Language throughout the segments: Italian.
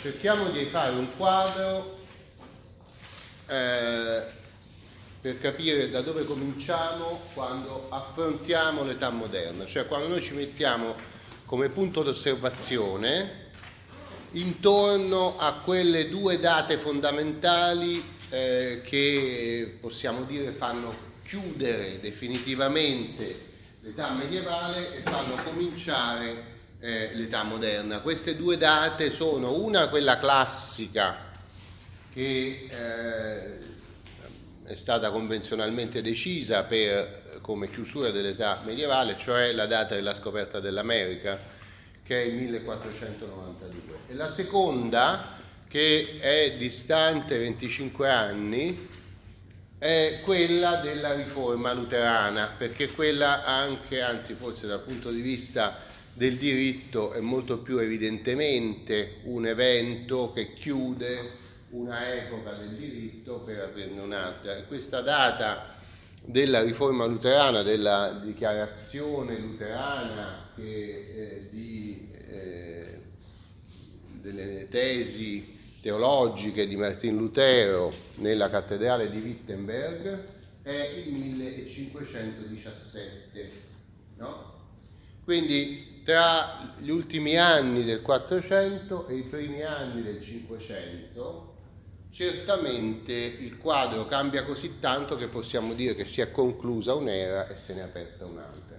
cerchiamo di fare un quadro eh, per capire da dove cominciamo quando affrontiamo l'età moderna, cioè quando noi ci mettiamo come punto d'osservazione intorno a quelle due date fondamentali eh, che possiamo dire fanno chiudere definitivamente l'età medievale e fanno cominciare eh, l'età moderna. Queste due date sono una quella classica che eh, è stata convenzionalmente decisa per, come chiusura dell'età medievale, cioè la data della scoperta dell'America, che è il 1492. E la seconda, che è distante 25 anni, è quella della riforma luterana, perché quella anche, anzi forse dal punto di vista del diritto è molto più evidentemente un evento che chiude una epoca del diritto per averne un'altra. Questa data della riforma luterana, della dichiarazione luterana che, eh, di, eh, delle tesi teologiche di Martin Lutero nella cattedrale di Wittenberg è il 1517. No? Quindi tra gli ultimi anni del 400 e i primi anni del 500 certamente il quadro cambia così tanto che possiamo dire che si è conclusa un'era e se ne è aperta un'altra.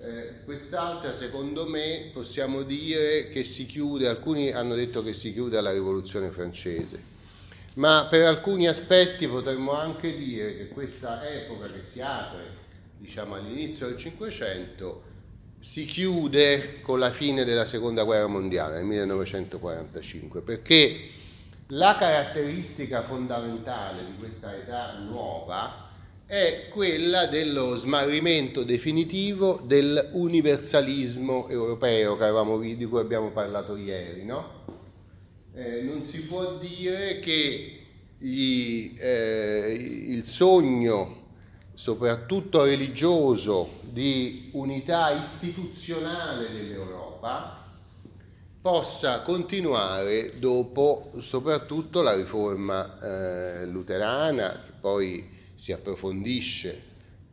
Eh, quest'altra, secondo me, possiamo dire che si chiude, alcuni hanno detto che si chiude alla rivoluzione francese, ma per alcuni aspetti potremmo anche dire che questa epoca che si apre, diciamo all'inizio del Cinquecento, si chiude con la fine della seconda guerra mondiale, nel 1945, perché la caratteristica fondamentale di questa età nuova è quella dello smarrimento definitivo dell'universalismo europeo di cui abbiamo parlato ieri. No? Eh, non si può dire che gli, eh, il sogno, soprattutto religioso, di unità istituzionale dell'Europa possa continuare dopo soprattutto la riforma eh, luterana, che poi si approfondisce,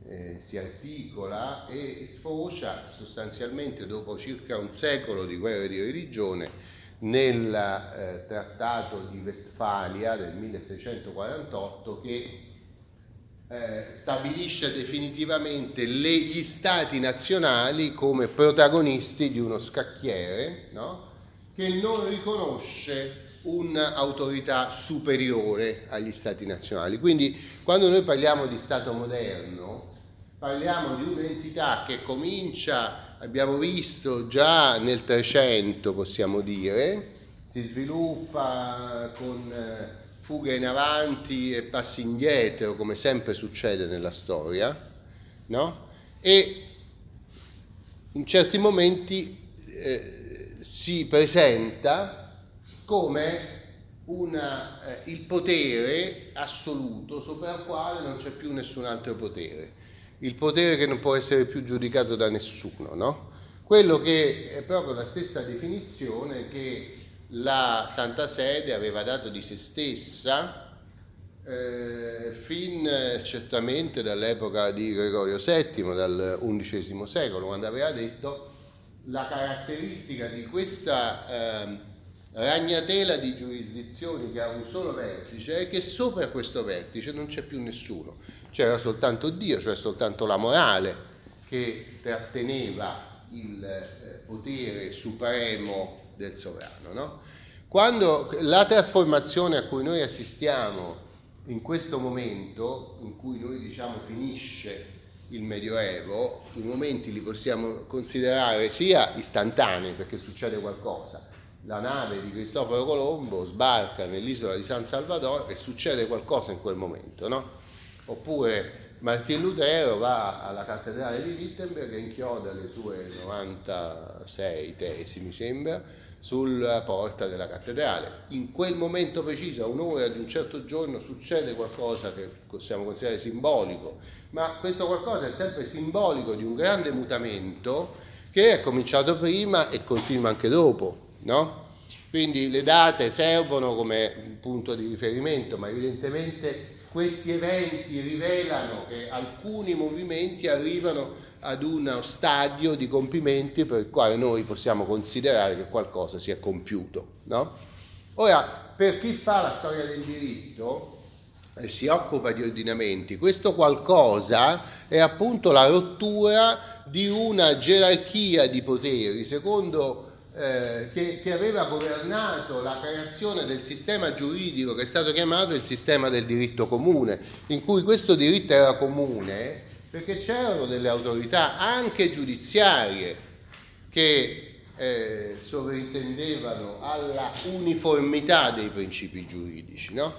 eh, si articola e sfocia sostanzialmente dopo circa un secolo di guerre di religione nel eh, trattato di Westfalia del 1648 che eh, stabilisce definitivamente le, gli stati nazionali come protagonisti di uno scacchiere no? che non riconosce un'autorità superiore agli stati nazionali. Quindi quando noi parliamo di Stato moderno, parliamo di un'entità che comincia, abbiamo visto già nel 300, possiamo dire, si sviluppa con eh, fughe in avanti e passi indietro, come sempre succede nella storia, no? e in certi momenti eh, si presenta come una, eh, il potere assoluto sopra il quale non c'è più nessun altro potere, il potere che non può essere più giudicato da nessuno, no? quello che è proprio la stessa definizione che la Santa Sede aveva dato di se stessa eh, fin certamente dall'epoca di Gregorio VII, dal XI secolo, quando aveva detto la caratteristica di questa eh, ragnatela di giurisdizioni che ha un solo vertice è che sopra questo vertice non c'è più nessuno, c'era soltanto Dio, cioè soltanto la morale che tratteneva il eh, potere supremo del sovrano. No? Quando la trasformazione a cui noi assistiamo in questo momento, in cui noi diciamo finisce il Medioevo, i momenti li possiamo considerare sia istantanei perché succede qualcosa, la nave di Cristoforo Colombo sbarca nell'isola di San Salvador e succede qualcosa in quel momento, no? Oppure Martin Lutero va alla cattedrale di Wittenberg e inchioda le sue 96 tesi, mi sembra, sulla porta della cattedrale. In quel momento preciso, a un'ora di un certo giorno, succede qualcosa che possiamo considerare simbolico, ma questo qualcosa è sempre simbolico di un grande mutamento che è cominciato prima e continua anche dopo no? Quindi le date servono come punto di riferimento, ma evidentemente questi eventi rivelano che alcuni movimenti arrivano ad uno stadio di compimenti per il quale noi possiamo considerare che qualcosa sia compiuto. No? Ora, per chi fa la storia del diritto e si occupa di ordinamenti, questo qualcosa è appunto la rottura di una gerarchia di poteri secondo eh, che, che, aveva governato la creazione del sistema giuridico che è stato chiamato il sistema del diritto comune, in cui questo diritto era comune perché c'erano delle autorità anche giudiziarie che eh, sovrintendevano alla uniformità dei principi giuridici. No?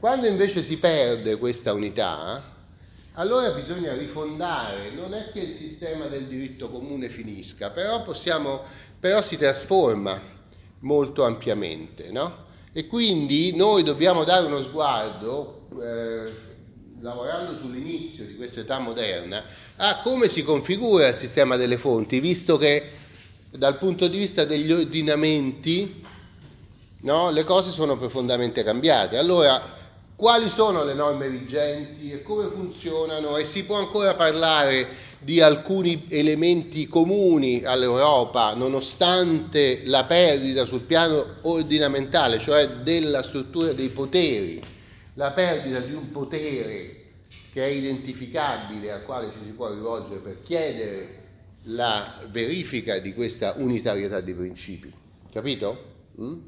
Quando invece si perde questa unità, allora bisogna rifondare, non è che il sistema del diritto comune finisca, però possiamo però si trasforma molto ampiamente, no? E quindi noi dobbiamo dare uno sguardo, eh, lavorando sull'inizio di questa età moderna, a come si configura il sistema delle fonti, visto che dal punto di vista degli ordinamenti no, le cose sono profondamente cambiate. Allora, quali sono le norme vigenti e come funzionano e si può ancora parlare di alcuni elementi comuni all'Europa, nonostante la perdita sul piano ordinamentale, cioè della struttura dei poteri, la perdita di un potere che è identificabile al quale ci si può rivolgere per chiedere la verifica di questa unitarietà di principi. Capito? Mm?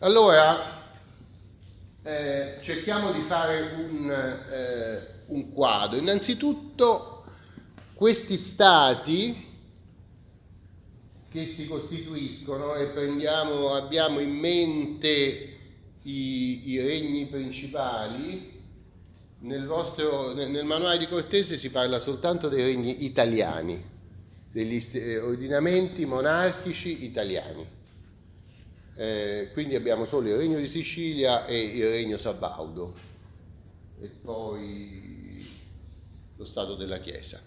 Allora, eh, cerchiamo di fare un, eh, un quadro. Innanzitutto questi stati che si costituiscono e prendiamo, abbiamo in mente i, i regni principali, nel, vostro, nel, manuale di Cortese si parla soltanto dei regni italiani, degli eh, ordinamenti monarchici italiani. Eh, quindi abbiamo solo il regno di Sicilia e il regno Sabaudo e poi lo Stato della Chiesa,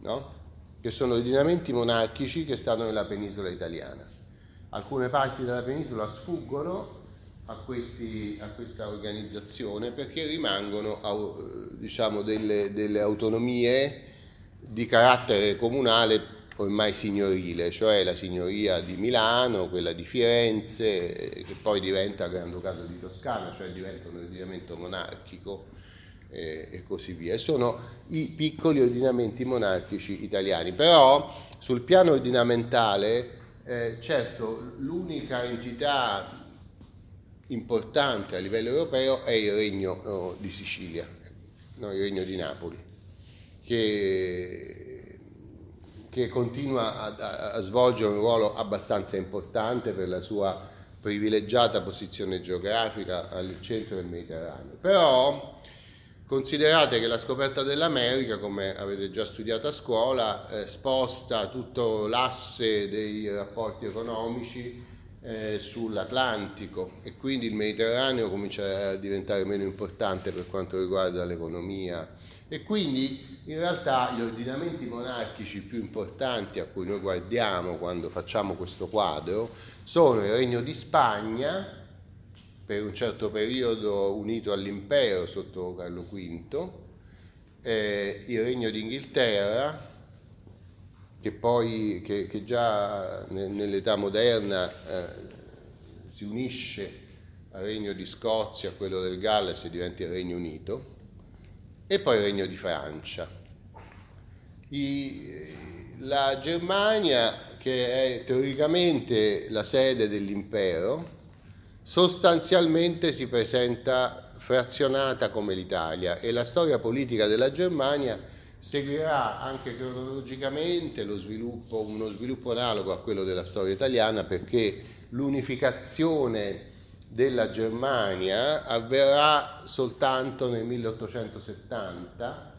no? che sono ordinamenti monarchici che stanno nella penisola italiana. Alcune parti della penisola sfuggono a, questi, a questa organizzazione perché rimangono diciamo, delle, delle autonomie di carattere comunale ormai signorile, cioè la signoria di Milano, quella di Firenze, che poi diventa Granducato di Toscana, cioè diventa un ordinamento monarchico eh, e così via. E sono i piccoli ordinamenti monarchici italiani. Però sul piano ordinamentale, eh, certo, l'unica entità importante a livello europeo è il Regno oh, di Sicilia, no, il Regno di Napoli, che che continua a, a, svolgere un ruolo abbastanza importante per la sua privilegiata posizione geografica al centro del Mediterraneo. Però considerate che la scoperta dell'America, come avete già studiato a scuola, eh, sposta tutto l'asse dei rapporti economici eh, sull'Atlantico e quindi il Mediterraneo comincia a diventare meno importante per quanto riguarda l'economia. E quindi in realtà gli ordinamenti monarchici più importanti a cui noi guardiamo quando facciamo questo quadro sono il Regno di Spagna, per un certo periodo unito all'impero sotto Carlo V, eh, il Regno d'Inghilterra, che poi che, che già nell'età moderna eh, si unisce al Regno di Scozia, quello del Galles e diventa il Regno Unito e poi il Regno di Francia. I, la Germania, che è teoricamente la sede dell'impero, sostanzialmente si presenta frazionata come l'Italia e la storia politica della Germania seguirà anche cronologicamente lo sviluppo, uno sviluppo analogo a quello della storia italiana perché l'unificazione della Germania avverrà soltanto nel 1870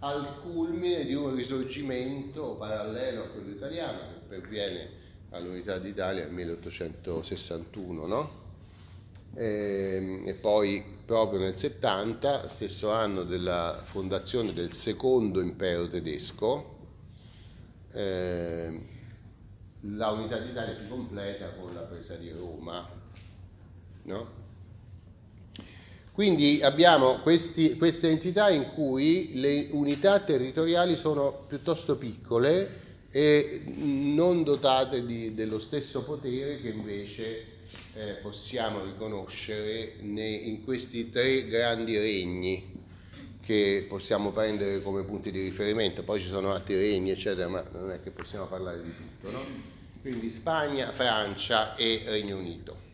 al culmine di un risorgimento parallelo a quello italiano che perviene all'unità d'Italia nel 1861, no? E, ehm, e, poi proprio nel 70, stesso anno della fondazione del secondo impero tedesco, eh, la unità d'Italia si completa con la presa di Roma. No? Quindi abbiamo questi, queste entità in cui le unità territoriali sono piuttosto piccole e non dotate di, dello stesso potere che invece eh, possiamo riconoscere nei, in questi tre grandi regni che possiamo prendere come punti di riferimento, poi ci sono altri regni, eccetera, ma non è che possiamo parlare di tutto, no? Quindi Spagna, Francia e Regno Unito.